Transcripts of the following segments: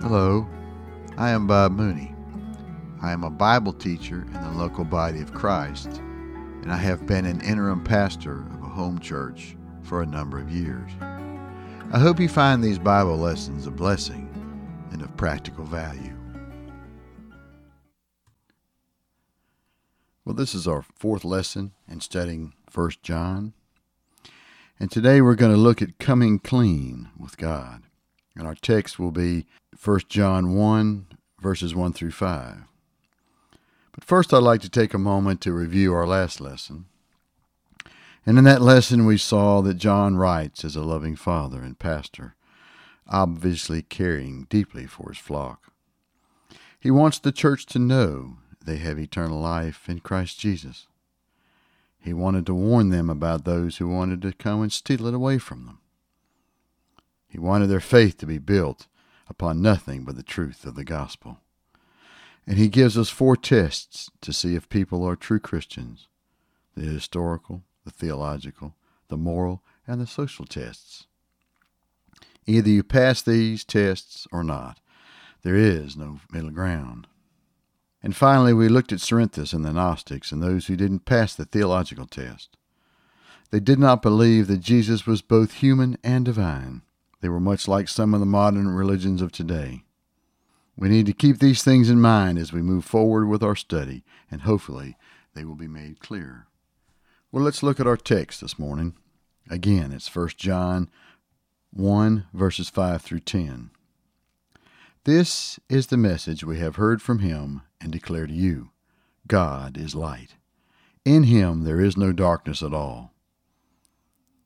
Hello, I am Bob Mooney. I am a Bible teacher in the local body of Christ, and I have been an interim pastor of a home church for a number of years. I hope you find these Bible lessons a blessing and of practical value. Well, this is our fourth lesson in studying 1 John. And today we're going to look at coming clean with God. And our text will be 1 John 1, verses 1 through 5. But first, I'd like to take a moment to review our last lesson. And in that lesson, we saw that John writes as a loving father and pastor, obviously caring deeply for his flock. He wants the church to know they have eternal life in Christ Jesus. He wanted to warn them about those who wanted to come and steal it away from them. He wanted their faith to be built upon nothing but the truth of the gospel. And he gives us four tests to see if people are true Christians the historical, the theological, the moral, and the social tests. Either you pass these tests or not. There is no middle ground. And finally, we looked at Cerinthus and the Gnostics and those who didn't pass the theological test. They did not believe that Jesus was both human and divine. They were much like some of the modern religions of today. We need to keep these things in mind as we move forward with our study, and hopefully they will be made clear. Well, let's look at our text this morning. Again, it's 1 John 1, verses 5 through 10. This is the message we have heard from him and declare to you God is light. In him there is no darkness at all.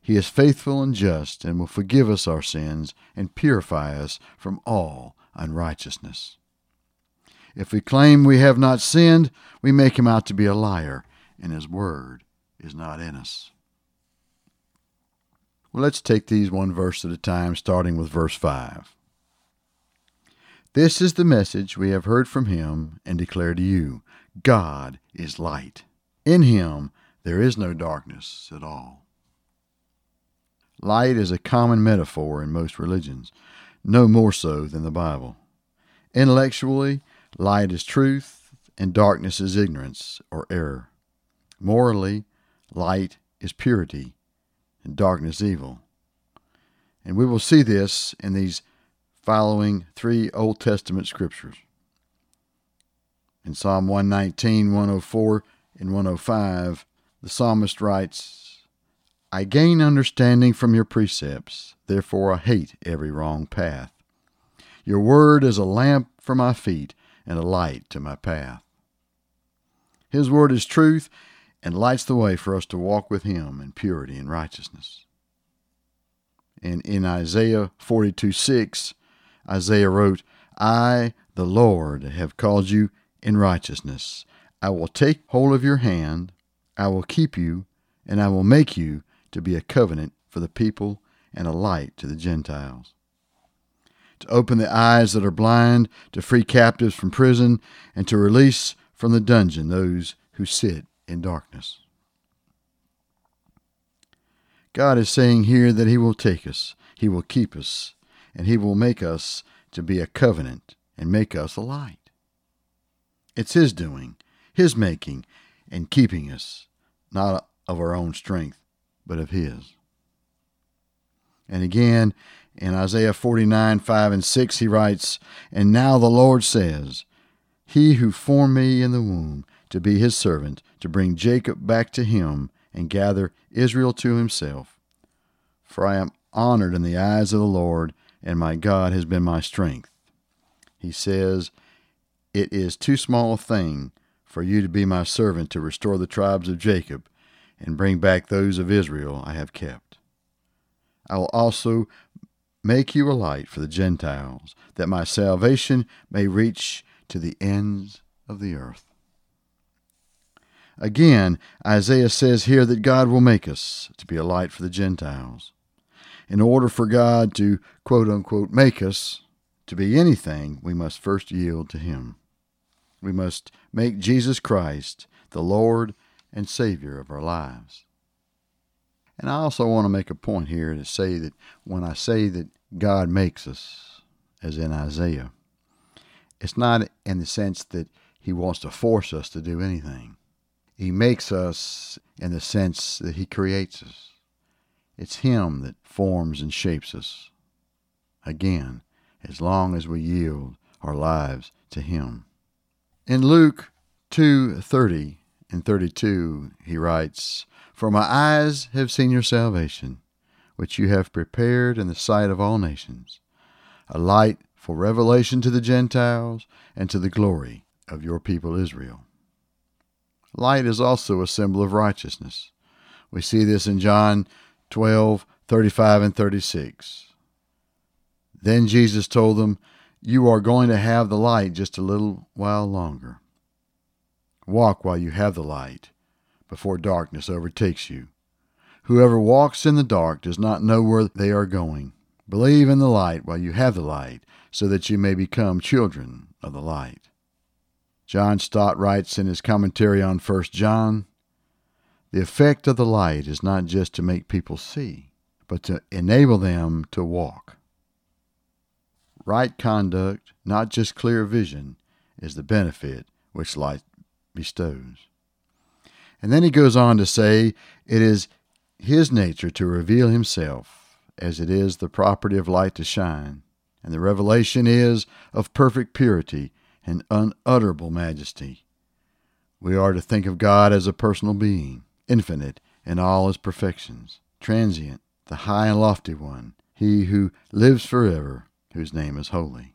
he is faithful and just and will forgive us our sins and purify us from all unrighteousness. If we claim we have not sinned, we make him out to be a liar, and his word is not in us. Well, let's take these one verse at a time, starting with verse 5. This is the message we have heard from him and declare to you God is light. In him there is no darkness at all. Light is a common metaphor in most religions, no more so than the Bible. Intellectually, light is truth, and darkness is ignorance or error. Morally, light is purity, and darkness evil. And we will see this in these following three Old Testament scriptures. In Psalm 119, 104, and 105, the psalmist writes, I gain understanding from your precepts, therefore I hate every wrong path. Your word is a lamp for my feet and a light to my path. His word is truth and lights the way for us to walk with Him in purity and righteousness. And in Isaiah 42 6, Isaiah wrote, I, the Lord, have called you in righteousness. I will take hold of your hand, I will keep you, and I will make you to be a covenant for the people and a light to the Gentiles. To open the eyes that are blind, to free captives from prison, and to release from the dungeon those who sit in darkness. God is saying here that He will take us, He will keep us, and He will make us to be a covenant and make us a light. It's His doing, His making, and keeping us, not of our own strength but of His. And again, in Isaiah 49 5 and 6, he writes, And now the Lord says, He who formed me in the womb to be his servant, to bring Jacob back to him, and gather Israel to himself. For I am honored in the eyes of the Lord, and my God has been my strength. He says, It is too small a thing for you to be my servant to restore the tribes of Jacob and bring back those of Israel I have kept. I will also make you a light for the Gentiles, that my salvation may reach to the ends of the earth. Again, Isaiah says here that God will make us to be a light for the Gentiles. In order for God to quote unquote make us to be anything, we must first yield to Him. We must make Jesus Christ the Lord and Savior of our lives. And I also want to make a point here to say that when I say that God makes us, as in Isaiah, it's not in the sense that He wants to force us to do anything. He makes us in the sense that He creates us. It's Him that forms and shapes us. Again, as long as we yield our lives to Him. In Luke 2:30 and 32, he writes, For my eyes have seen your salvation, which you have prepared in the sight of all nations, a light for revelation to the Gentiles and to the glory of your people Israel. Light is also a symbol of righteousness. We see this in John 12, 35 and 36. Then Jesus told them, You are going to have the light just a little while longer. Walk while you have the light, before darkness overtakes you. Whoever walks in the dark does not know where they are going. Believe in the light while you have the light, so that you may become children of the light. John Stott writes in his commentary on 1 John The effect of the light is not just to make people see, but to enable them to walk. Right conduct, not just clear vision, is the benefit which light bestows. And then he goes on to say it is his nature to reveal himself, as it is the property of light to shine, and the revelation is of perfect purity and unutterable majesty. We are to think of God as a personal being, infinite in all his perfections, transient, the high and lofty one, he who lives forever, whose name is holy.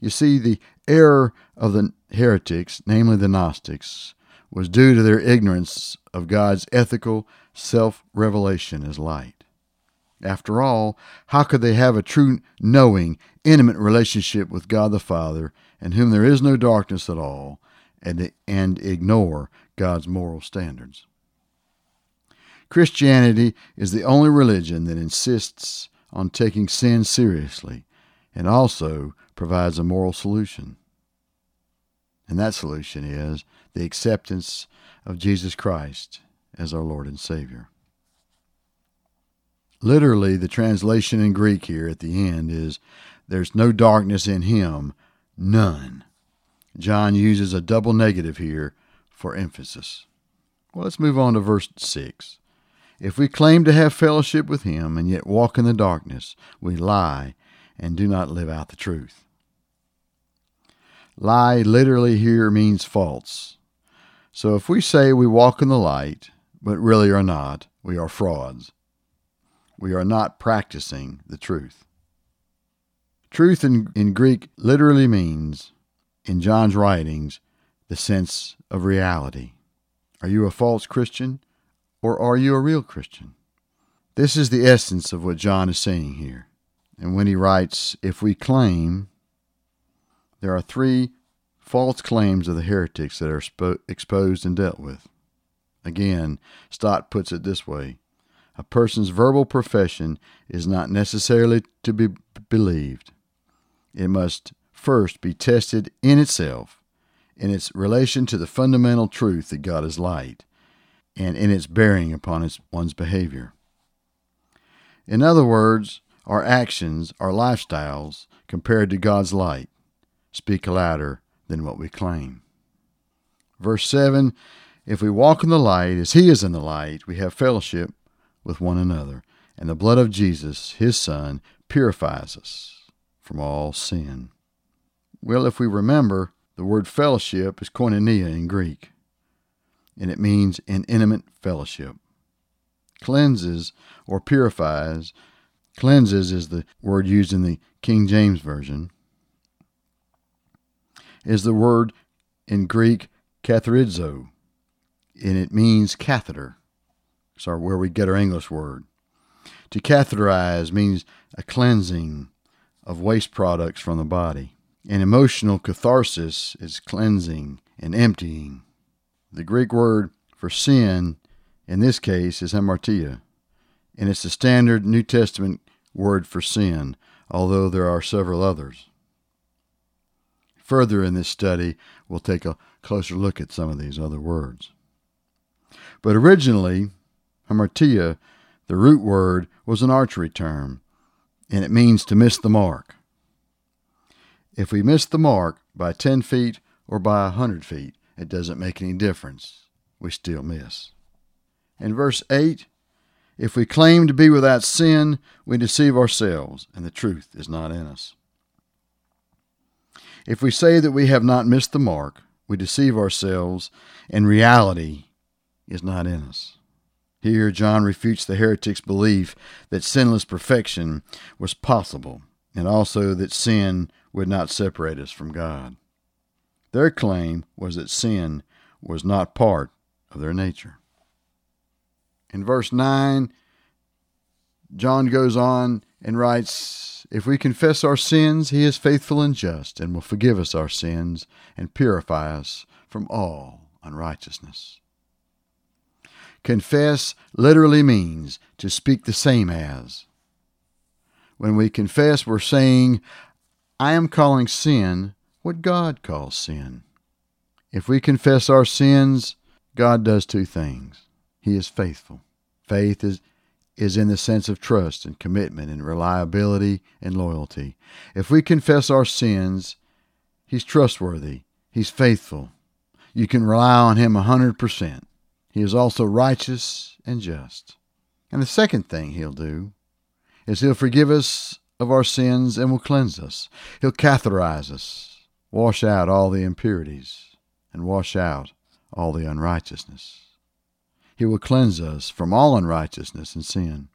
You see, the error of the heretics, namely the Gnostics, was due to their ignorance of God's ethical self revelation as light. After all, how could they have a true knowing, intimate relationship with God the Father, in whom there is no darkness at all, and, and ignore God's moral standards? Christianity is the only religion that insists on taking sin seriously and also provides a moral solution. And that solution is the acceptance of Jesus Christ as our Lord and Savior. Literally, the translation in Greek here at the end is there's no darkness in him, none. John uses a double negative here for emphasis. Well, let's move on to verse 6. If we claim to have fellowship with him and yet walk in the darkness, we lie and do not live out the truth. Lie literally here means false. So if we say we walk in the light, but really are not, we are frauds we are not practicing the truth. Truth in, in Greek literally means, in John's writings, the sense of reality. Are you a false Christian or are you a real Christian? This is the essence of what John is saying here. And when he writes, if we claim, there are three false claims of the heretics that are spo- exposed and dealt with. Again, Stott puts it this way a person's verbal profession is not necessarily to be believed. It must first be tested in itself, in its relation to the fundamental truth that God is light, and in its bearing upon its, one's behavior. In other words, our actions, our lifestyles, compared to God's light, speak louder than what we claim. Verse 7 If we walk in the light as He is in the light, we have fellowship with one another, and the blood of Jesus, his Son, purifies us from all sin. Well, if we remember, the word fellowship is koinonia in Greek, and it means an intimate fellowship. Cleanses or purifies, cleanses is the word used in the King James Version, is the word in Greek katharizo, and it means catheter. So where we get our English word. To catheterize means a cleansing of waste products from the body. and emotional catharsis is cleansing and emptying. The Greek word for sin in this case is hamartia, and it's the standard New Testament word for sin, although there are several others. Further in this study, we'll take a closer look at some of these other words. But originally, hamartia, the root word, was an archery term, and it means to miss the mark. If we miss the mark by 10 feet or by a 100 feet, it doesn't make any difference. We still miss. In verse 8, if we claim to be without sin, we deceive ourselves, and the truth is not in us. If we say that we have not missed the mark, we deceive ourselves, and reality is not in us. Here, John refutes the heretic's belief that sinless perfection was possible, and also that sin would not separate us from God. Their claim was that sin was not part of their nature. In verse 9, John goes on and writes, If we confess our sins, he is faithful and just and will forgive us our sins and purify us from all unrighteousness. Confess literally means to speak the same as. When we confess, we're saying, I am calling sin what God calls sin. If we confess our sins, God does two things. He is faithful. Faith is is in the sense of trust and commitment and reliability and loyalty. If we confess our sins, He's trustworthy, He's faithful. You can rely on Him a 100%. He is also righteous and just. And the second thing He'll do is He'll forgive us of our sins and will cleanse us. He'll catheterize us, wash out all the impurities, and wash out all the unrighteousness. He will cleanse us from all unrighteousness and sin.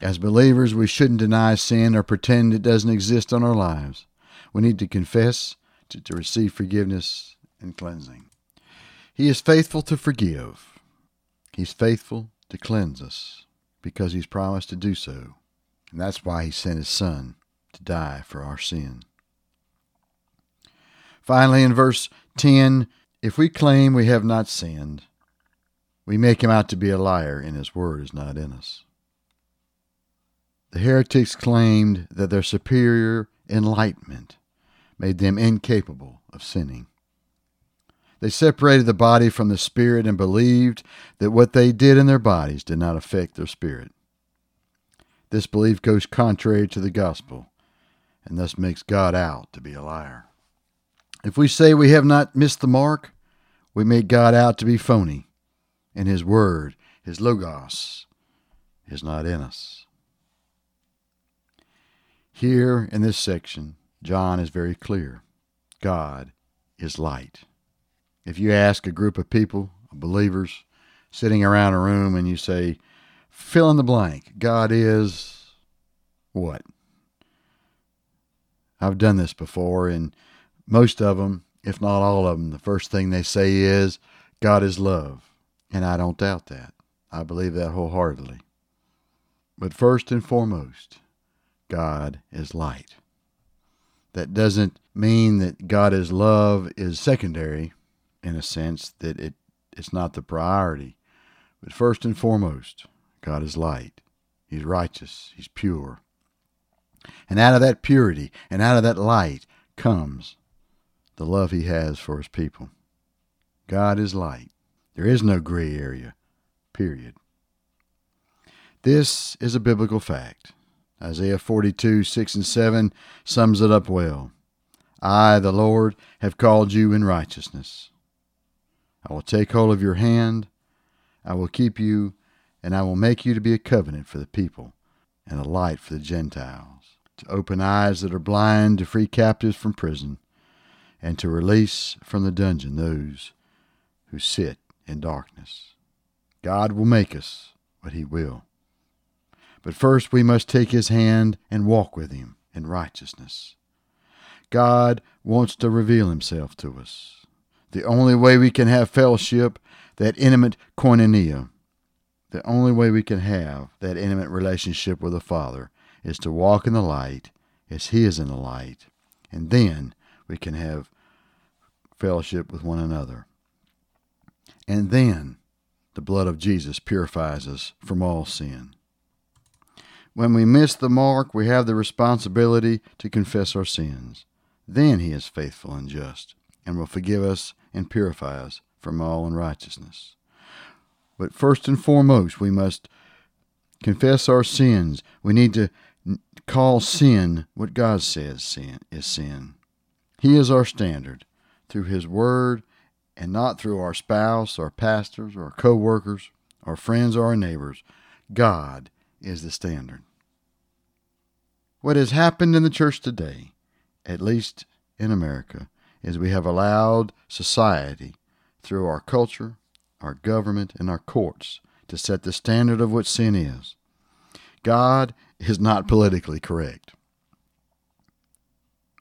As believers, we shouldn't deny sin or pretend it doesn't exist in our lives. We need to confess to, to receive forgiveness and cleansing. He is faithful to forgive. He's faithful to cleanse us because he's promised to do so. And that's why he sent his son to die for our sin. Finally, in verse 10, if we claim we have not sinned, we make him out to be a liar, and his word is not in us. The heretics claimed that their superior enlightenment made them incapable of sinning. They separated the body from the spirit and believed that what they did in their bodies did not affect their spirit. This belief goes contrary to the gospel and thus makes God out to be a liar. If we say we have not missed the mark, we make God out to be phony and His Word, His Logos, is not in us. Here in this section, John is very clear God is light. If you ask a group of people, believers, sitting around a room, and you say, fill in the blank, God is what? I've done this before, and most of them, if not all of them, the first thing they say is, God is love. And I don't doubt that. I believe that wholeheartedly. But first and foremost, God is light. That doesn't mean that God is love is secondary in a sense that it, it's not the priority. But first and foremost, God is light. He's righteous. He's pure. And out of that purity and out of that light comes the love he has for his people. God is light. There is no gray area, period. This is a biblical fact. Isaiah 42, 6 and 7 sums it up well. I, the Lord, have called you in righteousness. I will take hold of your hand, I will keep you, and I will make you to be a covenant for the people and a light for the Gentiles, to open eyes that are blind, to free captives from prison, and to release from the dungeon those who sit in darkness. God will make us what He will. But first we must take His hand and walk with Him in righteousness. God wants to reveal Himself to us. The only way we can have fellowship, that intimate koinonia, the only way we can have that intimate relationship with the Father is to walk in the light as He is in the light And then we can have fellowship with one another. And then the blood of Jesus purifies us from all sin. When we miss the mark, we have the responsibility to confess our sins. Then he is faithful and just and will forgive us and purify us from all unrighteousness. But first and foremost, we must confess our sins. We need to call sin what God says sin is sin. He is our standard through his word and not through our spouse, our pastors, our co-workers, our friends, or our neighbors. God is the standard. What has happened in the church today, at least in America, is we have allowed society through our culture, our government, and our courts to set the standard of what sin is. God is not politically correct.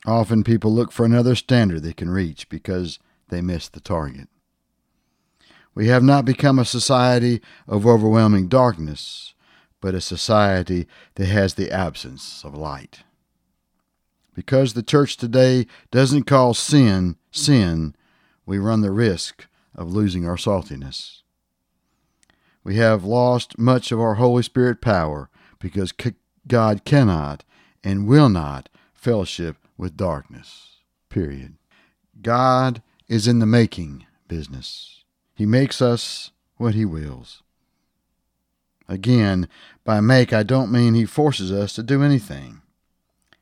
Often people look for another standard they can reach because they missed the target. We have not become a society of overwhelming darkness, but a society that has the absence of light. Because the church today doesn't call sin sin, we run the risk of losing our saltiness. We have lost much of our Holy Spirit power because God cannot and will not fellowship with darkness. Period. God is in the making business. He makes us what He wills. Again, by make, I don't mean He forces us to do anything.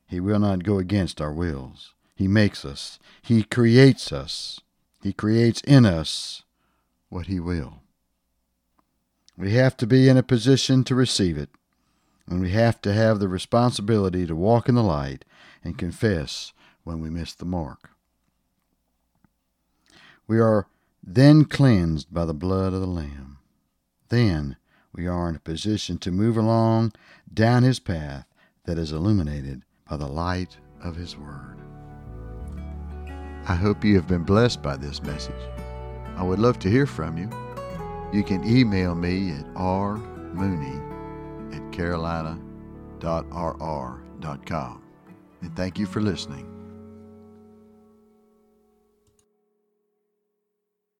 He will not go against our wills. He makes us. He creates us. He creates in us what He will. We have to be in a position to receive it, and we have to have the responsibility to walk in the light and confess when we miss the mark. We are then cleansed by the blood of the Lamb. Then we are in a position to move along down His path that is illuminated by the light of His Word. I hope you have been blessed by this message. I would love to hear from you. You can email me at rmooney at carolina.rr.com. And thank you for listening.